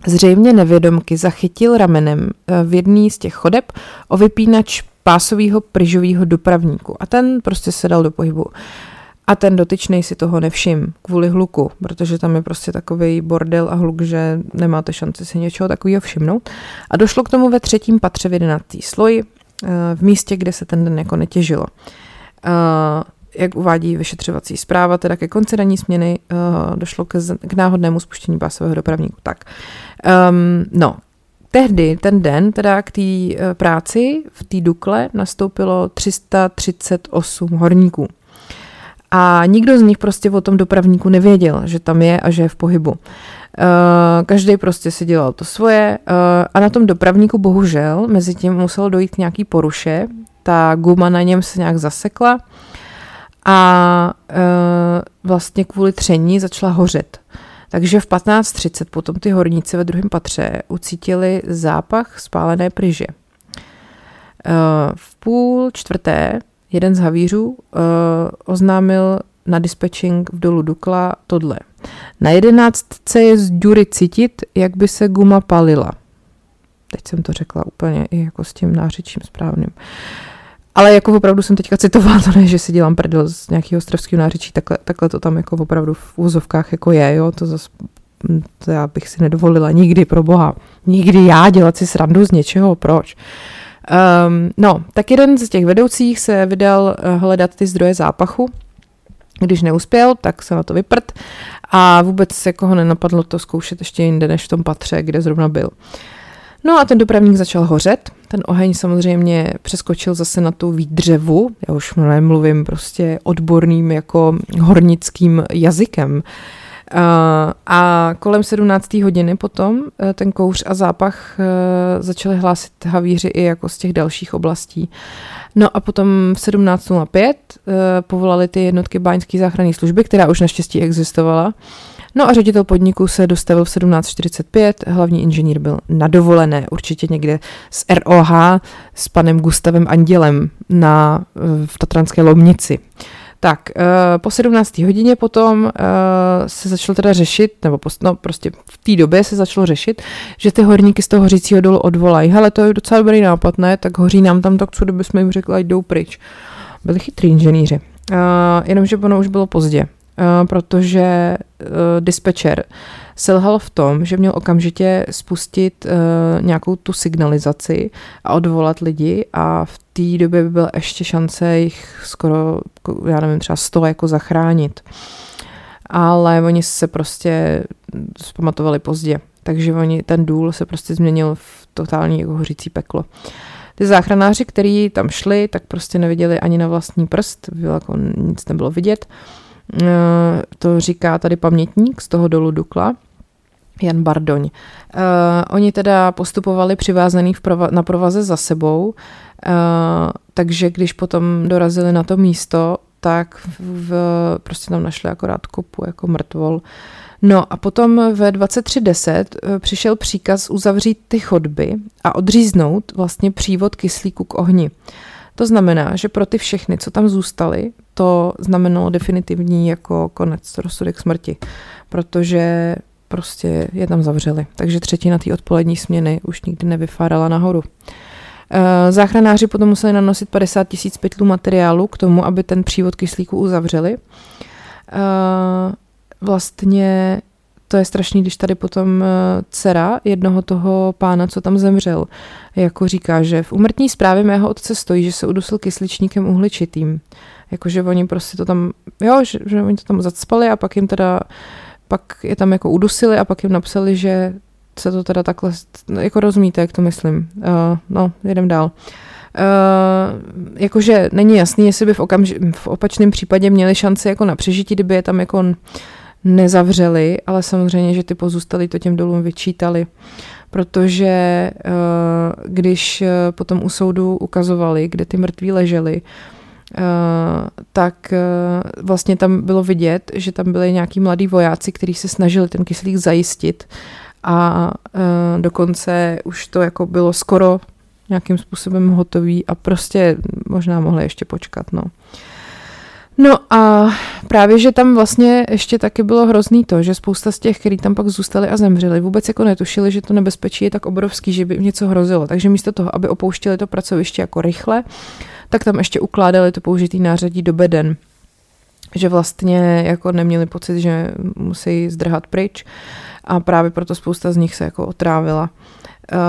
zřejmě nevědomky zachytil ramenem eh, v jedný z těch chodeb o vypínač pásového pryžového dopravníku a ten prostě se dal do pohybu. A ten dotyčný si toho nevšim kvůli hluku, protože tam je prostě takový bordel a hluk, že nemáte šanci si něčeho takového všimnout. A došlo k tomu ve třetím patře v jedenáctý sloji, eh, v místě, kde se ten den jako netěžilo. Eh, jak uvádí vyšetřovací zpráva, teda ke konci daní směny uh, došlo k, k náhodnému spuštění pásového dopravníku. Tak, um, no, tehdy, ten den, teda k té uh, práci v té Dukle nastoupilo 338 horníků. A nikdo z nich prostě o tom dopravníku nevěděl, že tam je a že je v pohybu. Uh, každý prostě si dělal to svoje uh, a na tom dopravníku bohužel mezi tím muselo dojít k nějaký poruše. Ta guma na něm se nějak zasekla a vlastně kvůli tření začala hořet. Takže v 15.30 potom ty horníci ve druhém patře ucítili zápach spálené pryže. E, v půl čtvrté jeden z havířů e, oznámil na dispatching v dolu Dukla tohle. Na jedenáctce je z Dury cítit, jak by se guma palila. Teď jsem to řekla úplně i jako s tím nářečím správným. Uh, ale jako opravdu jsem teďka citovala, to ne, že si dělám prdel z nějakého ostrovského nářečí, takhle, takhle to tam jako opravdu v úzovkách jako je, jo, to zase to já bych si nedovolila nikdy, pro boha. Nikdy já dělat si srandu z něčeho, proč? Um, no, tak jeden z těch vedoucích se vydal eh, hledat ty zdroje zápachu, když neuspěl, tak se na to vyprt a vůbec se koho nenapadlo to zkoušet ještě jinde, než v tom patře, kde zrovna byl. No a ten dopravník začal hořet, ten oheň samozřejmě přeskočil zase na tu výdřevu, já už nemluvím prostě odborným jako hornickým jazykem. A kolem 17. hodiny potom e, ten kouř a zápach e, začaly hlásit havíři i jako z těch dalších oblastí. No a potom v 17.05 e, povolali ty jednotky báňské záchranné služby, která už naštěstí existovala, No a ředitel podniku se dostavil v 17.45, hlavní inženýr byl na dovolené, určitě někde s ROH s panem Gustavem Andělem na, eh, v Tatranské Lomnici. Tak, eh, po 17. hodině potom eh, se začalo teda řešit, nebo no, prostě v té době se začalo řešit, že ty horníky z toho hořícího dolu odvolají. Hele, to je docela dobrý nápad, ne? Tak hoří nám tam tak, co jsme jim řekli, ať jdou pryč. Byli chytrý inženýři. Uh, jenomže ono už bylo pozdě. Eh, protože uh, dispečer selhal v tom, že měl okamžitě spustit uh, nějakou tu signalizaci a odvolat lidi a v té době by byla ještě šance jich skoro, já nevím, třeba 100 jako zachránit. Ale oni se prostě zpamatovali pozdě. Takže oni, ten důl se prostě změnil v totální jako hořící peklo. Ty záchranáři, kteří tam šli, tak prostě neviděli ani na vlastní prst, jako nic nebylo vidět. To říká tady pamětník z toho dolu Dukla. Jan Bardoň. Uh, oni teda postupovali přivázaný na provaze za sebou, uh, takže když potom dorazili na to místo, tak v, prostě tam našli akorát kopu jako mrtvol. No a potom ve 23.10 eh, přišel příkaz uzavřít ty chodby a odříznout vlastně přívod kyslíku k ohni. To znamená, že pro ty všechny, co tam zůstali, to znamenalo definitivní jako konec, rozsudek smrti, protože prostě je tam zavřeli. Takže třetina té odpolední směny už nikdy nevyfárala nahoru. Eh, záchranáři potom museli nanosit 50 tisíc pytlů materiálu k tomu, aby ten přívod kyslíku uzavřeli. Eh, vlastně to je strašný, když tady potom eh, dcera jednoho toho pána, co tam zemřel, jako říká, že v umrtní zprávě mého otce stojí, že se udusil kysličníkem uhličitým. Jakože oni prostě to tam, jo, že, že oni to tam zacpali a pak jim teda, pak je tam jako udusili a pak jim napsali, že se to teda takhle, jako rozumíte, jak to myslím. Uh, no, jedem dál. Uh, jakože není jasný, jestli by v, okamži- v opačném případě měli šanci jako na přežití, kdyby je tam jako nezavřeli, ale samozřejmě, že ty pozůstalí to těm dolům vyčítali, protože uh, když uh, potom u soudu ukazovali, kde ty mrtví leželi, Uh, tak uh, vlastně tam bylo vidět, že tam byli nějaký mladí vojáci, kteří se snažili ten kyslík zajistit a uh, dokonce už to jako bylo skoro nějakým způsobem hotový a prostě možná mohli ještě počkat, no. No a právě, že tam vlastně ještě taky bylo hrozný to, že spousta z těch, kteří tam pak zůstali a zemřeli, vůbec jako netušili, že to nebezpečí je tak obrovský, že by jim něco hrozilo. Takže místo toho, aby opouštěli to pracoviště jako rychle, tak tam ještě ukládali to použitý nářadí do beden že vlastně jako neměli pocit, že musí zdrhat pryč a právě proto spousta z nich se jako otrávila. Uh,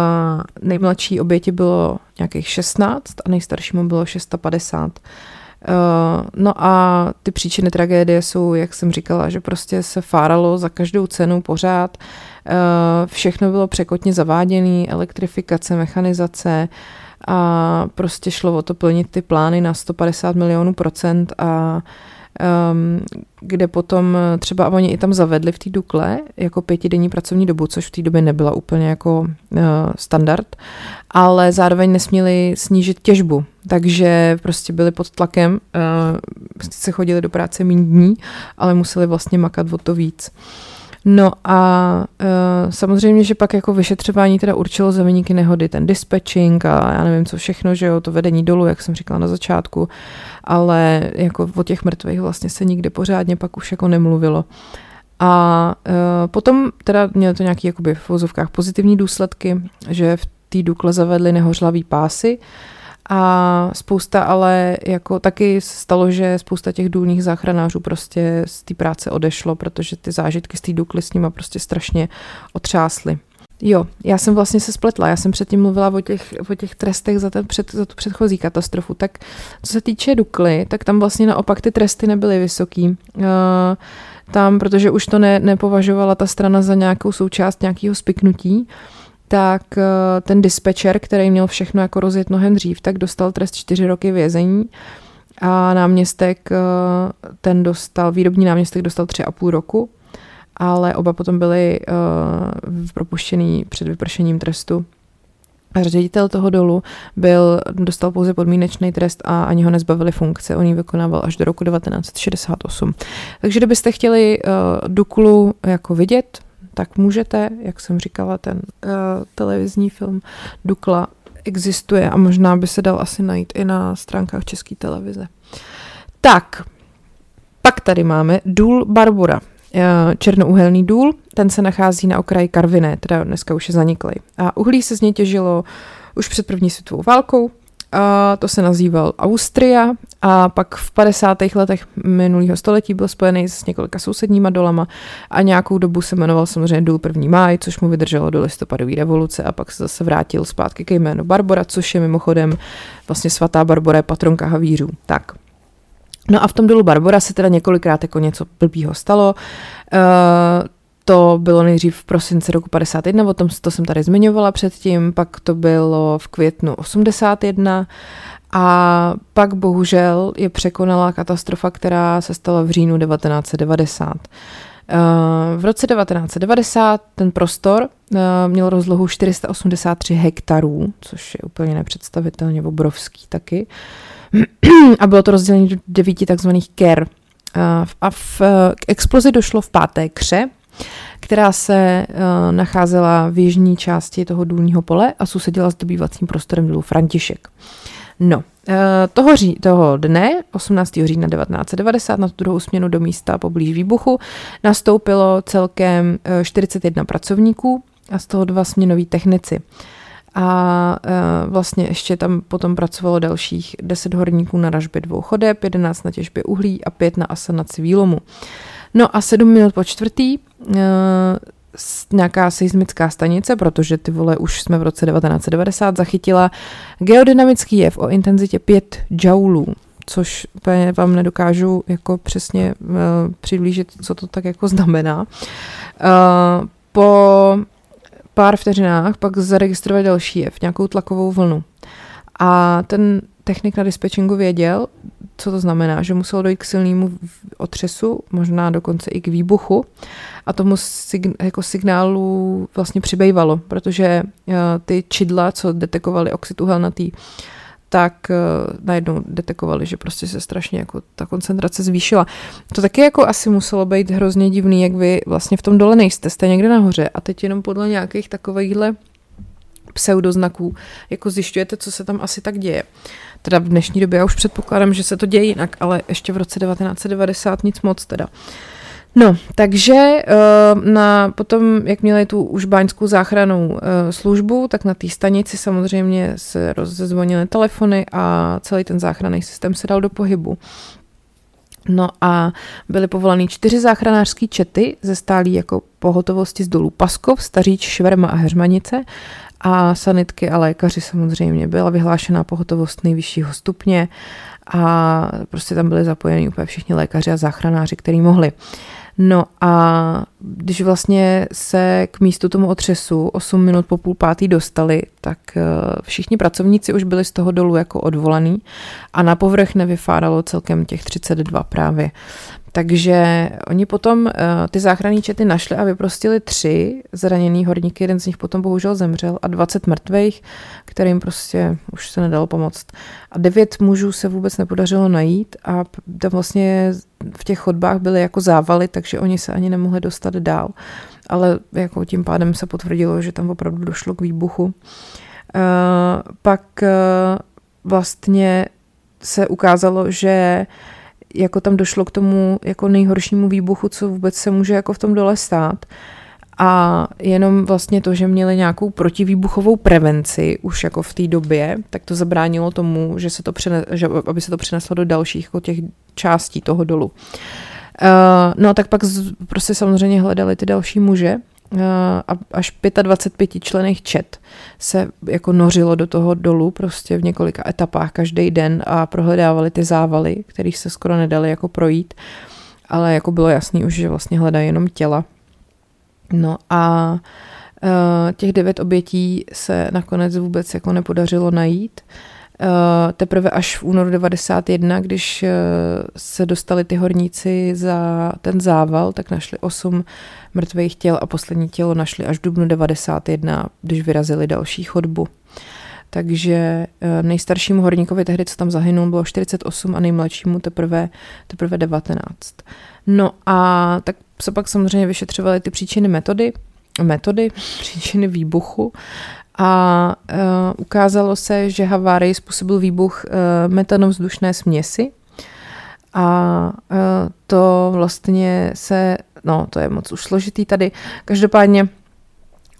nejmladší oběti bylo nějakých 16 a nejstaršímu bylo 650. Uh, no a ty příčiny tragédie jsou, jak jsem říkala, že prostě se fáralo za každou cenu pořád. Uh, všechno bylo překotně zaváděné, elektrifikace, mechanizace a prostě šlo o to plnit ty plány na 150 milionů procent a um, kde potom třeba oni i tam zavedli v té Dukle jako pětidenní pracovní dobu, což v té době nebyla úplně jako uh, standard, ale zároveň nesměli snížit těžbu, takže prostě byli pod tlakem, uh, se chodili do práce méně dní, ale museli vlastně makat o to víc. No a uh, samozřejmě, že pak jako vyšetřování teda určilo za nehody, ten dispatching a já nevím co všechno, že jo, to vedení dolů, jak jsem říkala na začátku, ale jako o těch mrtvých vlastně se nikde pořádně pak už jako nemluvilo. A uh, potom teda mělo to nějaké jakoby v vozovkách pozitivní důsledky, že v té Dukle zavedli nehořlavý pásy, uh, a spousta ale jako taky stalo, že spousta těch důlních záchranářů prostě z té práce odešlo, protože ty zážitky z té Dukly s nima prostě strašně otřásly. Jo, já jsem vlastně se spletla, já jsem předtím mluvila o těch, o těch trestech za, ten před, za tu předchozí katastrofu, tak co se týče Dukly, tak tam vlastně naopak ty tresty nebyly vysoký. Uh, tam, protože už to ne, nepovažovala ta strana za nějakou součást nějakého spiknutí, uh, tak eh, ten dispečer, který měl všechno jako rozjet mnohem dřív, tak dostal trest čtyři roky vězení a náměstek, eh, ten dostal, výrobní náměstek dostal tři a půl roku, ale oba potom byli uh, propuštěný před vypršením trestu. A ředitel toho dolu byl, dostal pouze podmínečný trest a ani ho nezbavili funkce. On ji vykonával až do roku 1968. Takže kdybyste chtěli uh, Duklu jako vidět, tak můžete, jak jsem říkala, ten uh, televizní film Dukla existuje a možná by se dal asi najít i na stránkách České televize. Tak, pak tady máme důl Barbura. Eh, černouhelný důl, ten se nachází na okraji Karviné, teda dneska už je zaniklý. A uhlí se z něj těžilo už před první světovou válkou, a to se nazýval Austria a pak v 50. letech minulého století byl spojený s několika sousedníma dolama a nějakou dobu se jmenoval samozřejmě důl 1. máj, což mu vydrželo do listopadové revoluce a pak se zase vrátil zpátky ke jménu Barbara, což je mimochodem vlastně svatá Barbora je patronka havířů. Tak, No a v tom dolu Barbora se teda několikrát jako něco blbýho stalo. Uh, to bylo nejdřív v prosinci roku 51, o tom to jsem tady zmiňovala předtím, pak to bylo v květnu 81 A pak bohužel je překonala katastrofa, která se stala v říjnu 1990. Eh, v roce 1990 ten prostor eh, měl rozlohu 483 hektarů, což je úplně nepředstavitelně obrovský taky. <clears throat> A bylo to rozdělení do devíti takzvaných ker. Eh, a v, k explozi došlo v páté kře, která se nacházela v jižní části toho důlního pole a sousedila s dobývacím prostorem důlu František. No, Eh, toho, ří, toho dne, 18. října 1990, na druhou směnu do místa poblíž výbuchu, nastoupilo celkem 41 eh, pracovníků a z toho dva směnoví technici. A vlastně ještě tam potom pracovalo dalších 10 horníků na ražbě dvou chodeb, 11 na těžbě uhlí a 5 na asanaci výlomu. No a 7 minut po čtvrtý e, nějaká seismická stanice, protože ty vole už jsme v roce 1990 zachytila geodynamický jev o intenzitě 5 joulů, což vám nedokážu jako přesně uh, přiblížit, co to tak jako znamená. Uh, po pár vteřinách pak zaregistrovali další jev, nějakou tlakovou vlnu. A ten technik na dispečingu věděl, co to znamená, že muselo dojít k silnému otřesu, možná dokonce i k výbuchu a tomu sign, jako signálu vlastně přibývalo, protože uh, ty čidla, co detekovali oxid uhelnatý, tak uh, najednou detekovali, že prostě se strašně jako ta koncentrace zvýšila. To taky jako asi muselo být hrozně divný, jak vy vlastně v tom dole nejste, jste někde nahoře a teď jenom podle nějakých takovýchhle pseudoznaků, jako zjišťujete, co se tam asi tak děje. Teda v dnešní době já už předpokládám, že se to děje jinak, ale ještě v roce 1990 nic moc teda. No, takže eh, na, potom, jak měli tu už báňskou záchranou eh, službu, tak na té stanici samozřejmě se rozezvonily telefony a celý ten záchranný systém se dal do pohybu. No a byly povolaný čtyři záchranářské čety ze stálí jako pohotovosti z dolů Paskov, Staříč, Šverma a Heřmanice a sanitky a lékaři samozřejmě. Byla vyhlášená pohotovost nejvyššího stupně a prostě tam byli zapojeni úplně všichni lékaři a záchranáři, který mohli. No a když vlastně se k místu tomu otřesu 8 minut po půl pátý dostali, tak eh, všichni pracovníci už byli z toho dolu jako odvolaný a na povrch nevyfáralo celkem těch 32 právě. Takže oni potom uh, ty záchranní čety našli a vyprostili tři zraněný horníky, jeden z nich potom bohužel zemřel a 20 mrtvých, kterým prostě už se nedalo pomoct. A devět mužů se vůbec nepodařilo najít a tam vlastně v těch chodbách byly jako závaly, takže oni se ani nemohli dostat dál. Ale jako tím pádem se potvrdilo, že tam opravdu došlo k výbuchu. Uh, pak uh, vlastně se ukázalo, že jako tam došlo k tomu jako nejhoršímu výbuchu, co vůbec se může jako v tom dole stát. A jenom vlastně to, že měli nějakou protivýbuchovou prevenci už jako v té době, tak to zabránilo tomu, že se to přene, že, aby se to přineslo do dalších jako těch částí toho dolu. Uh, no tak pak z, prostě samozřejmě hledali ty další muže až 25 člených čet se jako nořilo do toho dolu prostě v několika etapách každý den a prohledávali ty závaly, kterých se skoro nedali jako projít, ale jako bylo jasný už, že vlastně hledají jenom těla. No a uh, těch devět obětí se nakonec vůbec jako nepodařilo najít. Uh, teprve až v únoru 91, když uh, se dostali ty horníci za ten zával, tak našli osm mrtvých těl a poslední tělo našli až v dubnu 91, když vyrazili další chodbu. Takže uh, nejstaršímu horníkovi tehdy, co tam zahynul, bylo 48 a nejmladšímu teprve, teprve 19. No a tak se pak samozřejmě vyšetřovaly ty příčiny metody, metody, příčiny výbuchu a uh, ukázalo se, že havárii způsobil výbuch uh, metanovzdušné směsi. A uh, to vlastně se, no to je moc už složitý tady, každopádně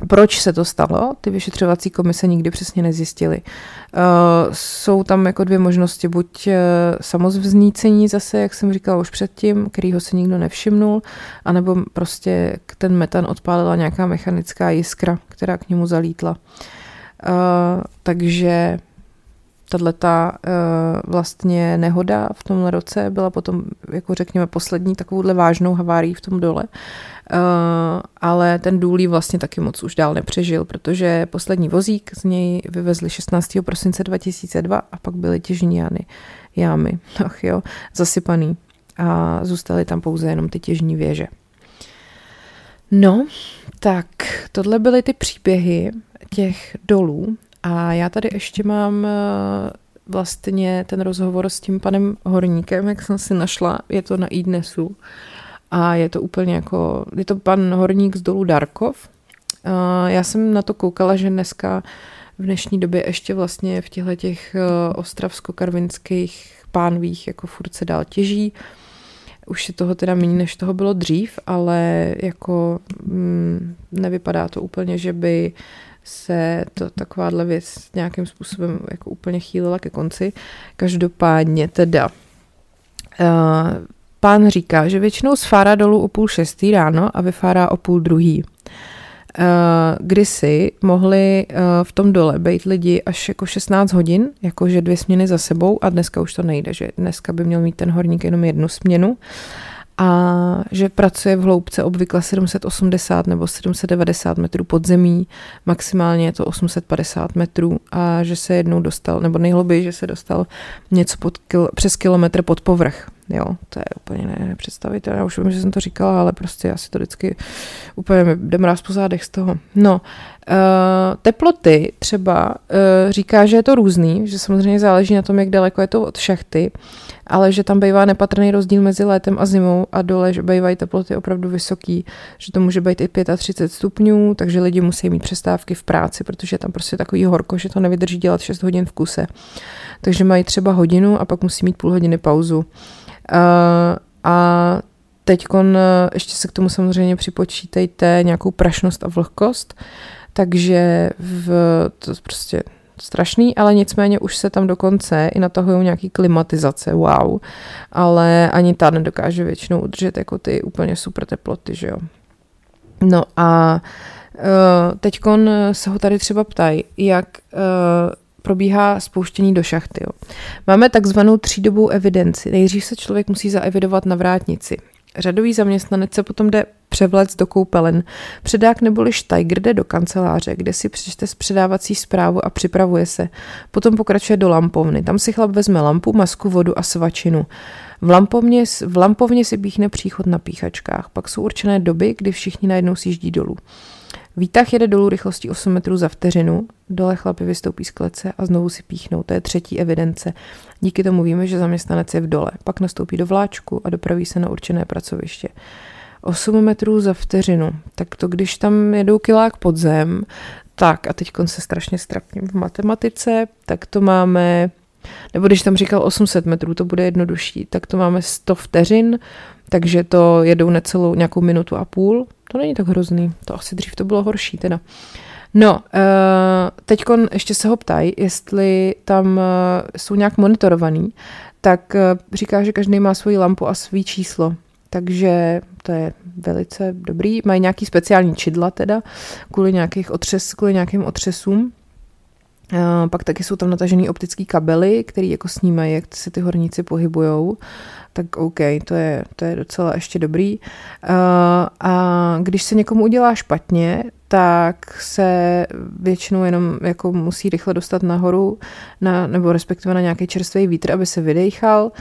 proč se to stalo? Ty vyšetřovací komise nikdy přesně nezjistily. Uh, jsou tam jako dvě možnosti, buď uh, samozvznícení zase, jak jsem říkala už předtím, kterýho se nikdo nevšimnul, anebo prostě ten metan odpálila nějaká mechanická jiskra, která k němu zalítla. Uh, takže tato vlastně nehoda v tomhle roce byla potom, jako řekněme, poslední takovouhle vážnou havárií v tom dole. Ale ten důlí vlastně taky moc už dál nepřežil, protože poslední vozík z něj vyvezli 16. prosince 2002 a pak byly těžní jámy, jámy <laughs> ach jo, zasypaný a zůstaly tam pouze jenom ty těžní věže. No, tak tohle byly ty příběhy těch dolů a já tady ještě mám eh, vlastně ten rozhovor s tím panem Horníkem, jak jsem si našla, je to na iDnesu a je to úplně jako, je to pan Horník z dolu Darkov. Já jsem na to koukala, že dneska v dnešní době ještě vlastně v těchto těch eh, ostravsko-karvinských pánvích jako furt se dál těží. Už je toho teda méně, než toho bylo dřív, ale jako mm, nevypadá to úplně, že by se to takováhle věc nějakým způsobem jako úplně chýlila ke konci. Každopádně teda uh, pán říká, že většinou sfárá dolů o půl šestý ráno a vyfárá o půl druhý. Uh, kdysi mohli uh, v tom dole být lidi až jako 16 hodin, jakože dvě směny za sebou a dneska už to nejde, že dneska by měl mít ten horník jenom jednu směnu a že pracuje v hloubce obvykle 780 nebo 790 metrů pod zemí, maximálně je to 850 metrů a že se jednou dostal, nebo nejhluběji, že se dostal něco pod přes kilometr pod povrch. Jo, to je úplně ne, nepředstavitelné. Já už vím, že jsem to říkala, ale prostě já si to vždycky úplně jde mráz po zádech z toho. No, uh, teploty třeba uh, říká, že je to různý, že samozřejmě záleží na tom, jak daleko je to od šachty, ale že tam bývá nepatrný rozdíl mezi létem a zimou a dole, že bývají teploty opravdu vysoký, že to může být i 35 stupňů, takže lidi musí mít přestávky v práci, protože je tam prostě takový horko, že to nevydrží dělat 6 hodin v kuse. Takže mají třeba hodinu a pak musí mít půl hodiny pauzu. Uh, a teď ještě se k tomu samozřejmě připočítejte nějakou prašnost a vlhkost, takže v, to prostě strašný, ale nicméně už se tam dokonce i natahují nějaký klimatizace, wow, ale ani ta nedokáže většinou udržet jako ty úplně super teploty, že jo. No a uh, teďkon se ho tady třeba ptají, jak uh, probíhá spouštění do šachty. Jo. Máme takzvanou třídobou evidenci. Nejdřív se člověk musí zaevidovat na vrátnici. Řadový zaměstnanec se potom jde převlec do koupelen. Předák neboli štajgr jde do kanceláře, kde si přečte předávací zprávu a připravuje se. Potom pokračuje do lampovny. Tam si chlap vezme lampu, masku, vodu a svačinu. V lampovně, v lampovně si bíchne příchod na píchačkách. Pak jsou určené doby, kdy všichni najednou sjíždí dolů. Výtah jede dolů rychlostí 8 metrů za vteřinu, dole chlapi vystoupí z klece a znovu si píchnou. To je třetí evidence. Díky tomu víme, že zaměstnanec je v dole. Pak nastoupí do vláčku a dopraví se na určené pracoviště. 8 metrů za vteřinu. Tak to, když tam jedou kilák pod zem, tak a teď se strašně strapním v matematice, tak to máme, nebo když tam říkal 800 metrů, to bude jednodušší, tak to máme 100 vteřin, takže to jedou necelou nějakou minutu a půl. To není tak hrozný, to asi dřív to bylo horší teda. No, uh, teď ještě se ho ptají, jestli tam uh, jsou nějak monitorovaný, tak uh, říká, že každý má svoji lampu a svý číslo. Takže to je velice dobrý. Mají nějaký speciální čidla teda, kvůli, nějakých otřes, kvůli nějakým otřesům. Uh, pak taky jsou tam natažený optický kabely, který jako snímají, jak se ty horníci pohybujou tak OK, to je, to je docela ještě dobrý. Uh, a když se někomu udělá špatně, tak se většinou jenom jako musí rychle dostat nahoru, na, nebo respektive na nějaký čerstvý vítr, aby se vydechal.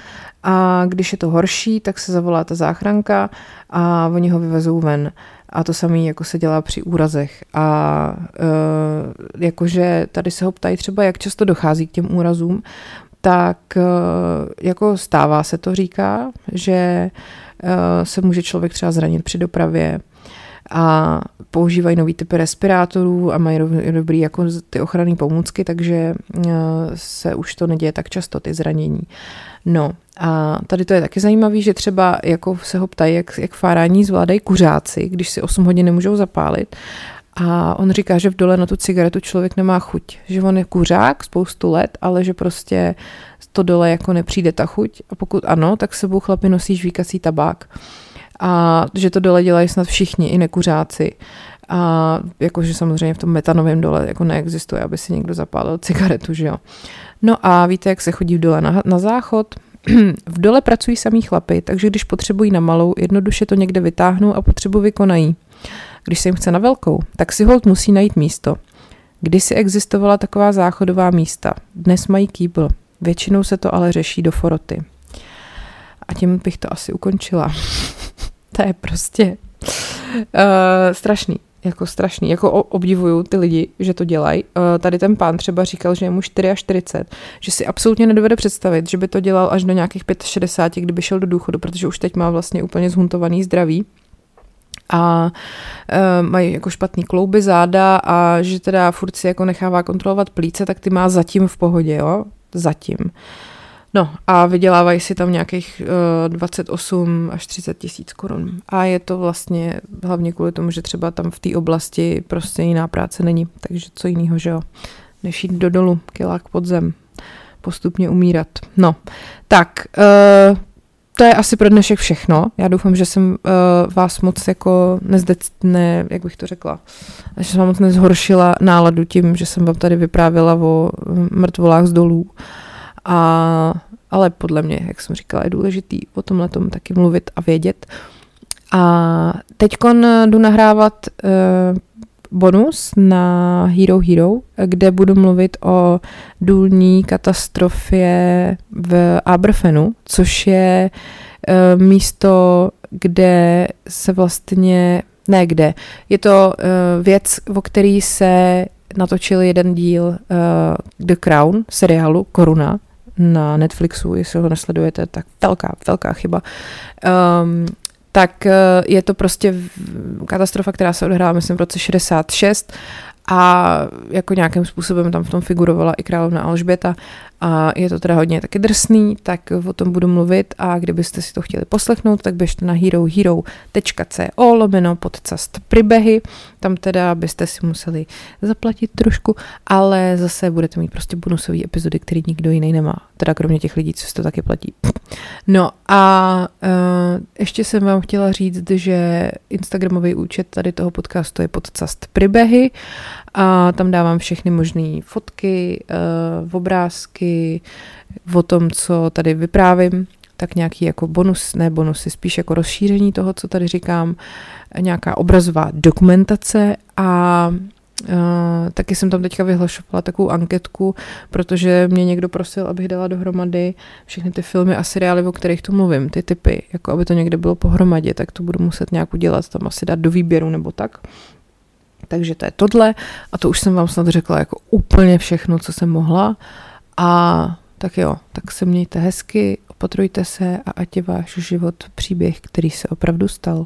A když je to horší, tak se zavolá ta záchranka a oni ho vyvezou ven. A to samé jako se dělá při úrazech. A e, jakože tady se ho ptají třeba, jak často dochází k těm úrazům tak eh, jako stává se to říká, že eh, se může člověk třeba zranit při dopravě a používají nový typy respirátorů a mají dobrý jako ty ochranné pomůcky, takže se už to neděje tak často, ty zranění. No a tady to je taky zajímavé, že třeba jako se ho ptají, jak, jak fárání zvládají kuřáci, když si 8 hodin nemůžou zapálit a on říká, že v dole na tu cigaretu člověk nemá chuť. Že on je kuřák spoustu let, ale že prostě to dole jako nepřijde ta chuť. A pokud ano, tak sebou chlapi nosí žvíkací tabák. A že to dole dělají snad všichni, i nekuřáci. A jakože samozřejmě v tom metanovém dole jako neexistuje, aby si někdo zapálil cigaretu, že jo. No a víte, jak se chodí v dole na, na záchod? <clears throat> v dole pracují samý chlapy, takže když potřebují na malou, jednoduše to někde vytáhnou a potřebu vykonají. Když se jim chce na velkou, tak si hold musí najít místo. Kdysi existovala taková záchodová místa, dnes mají kýbl. Většinou se to ale řeší do foroty. A tím bych to asi ukončila. <laughs> to je prostě uh, strašný jako strašný. Jako obdivuju ty lidi, že to dělají. Uh, tady ten pán třeba říkal, že je mu 44, že si absolutně nedovede představit, že by to dělal až do nějakých 65, kdyby šel do důchodu, protože už teď má vlastně úplně zhuntovaný zdraví a uh, mají jako špatný klouby záda a že teda furt si jako nechává kontrolovat plíce, tak ty má zatím v pohodě, jo? Zatím. No a vydělávají si tam nějakých uh, 28 až 30 tisíc korun. A je to vlastně hlavně kvůli tomu, že třeba tam v té oblasti prostě jiná práce není. Takže co jiného, že jo, než jít do dolu, kilák pod zem, postupně umírat. No, tak uh, to je asi pro dnešek všechno. Já doufám, že jsem uh, vás moc jako nezdec, ne, jak bych to řekla, že jsem vám moc nezhoršila náladu tím, že jsem vám tady vyprávěla o mrtvolách z dolů. A, ale podle mě, jak jsem říkala, je důležitý o tomhle tom taky mluvit a vědět. A teď jdu nahrávat uh, bonus na Hero Hero, kde budu mluvit o důlní katastrofě v Aberfenu, což je uh, místo, kde se vlastně, ne kde, je to uh, věc, o který se natočil jeden díl uh, The Crown, seriálu Koruna, na Netflixu, jestli ho nesledujete, tak velká, velká chyba. Um, tak je to prostě katastrofa, která se odehrává, myslím, v roce 66 a jako nějakým způsobem tam v tom figurovala i královna Alžběta a je to teda hodně taky drsný, tak o tom budu mluvit. A kdybyste si to chtěli poslechnout, tak běžte na herohero.co lomeno podcast pribehy, tam teda byste si museli zaplatit trošku, ale zase budete mít prostě bonusové epizody, které nikdo jiný nemá, teda kromě těch lidí, co si to taky platí. No a uh, ještě jsem vám chtěla říct, že Instagramový účet tady toho podcastu je podcast pribehy a tam dávám všechny možné fotky, uh, obrázky o tom, co tady vyprávím, tak nějaký jako bonus, ne bonusy, spíš jako rozšíření toho, co tady říkám, nějaká obrazová dokumentace a Uh, taky jsem tam teďka vyhlašovala takovou anketku, protože mě někdo prosil, abych dala dohromady všechny ty filmy a seriály, o kterých tu mluvím, ty typy, jako aby to někde bylo pohromadě, tak to budu muset nějak udělat, tam asi dát do výběru nebo tak. Takže to je tohle a to už jsem vám snad řekla jako úplně všechno, co jsem mohla a tak jo, tak se mějte hezky, opatrujte se a ať je váš život příběh, který se opravdu stal.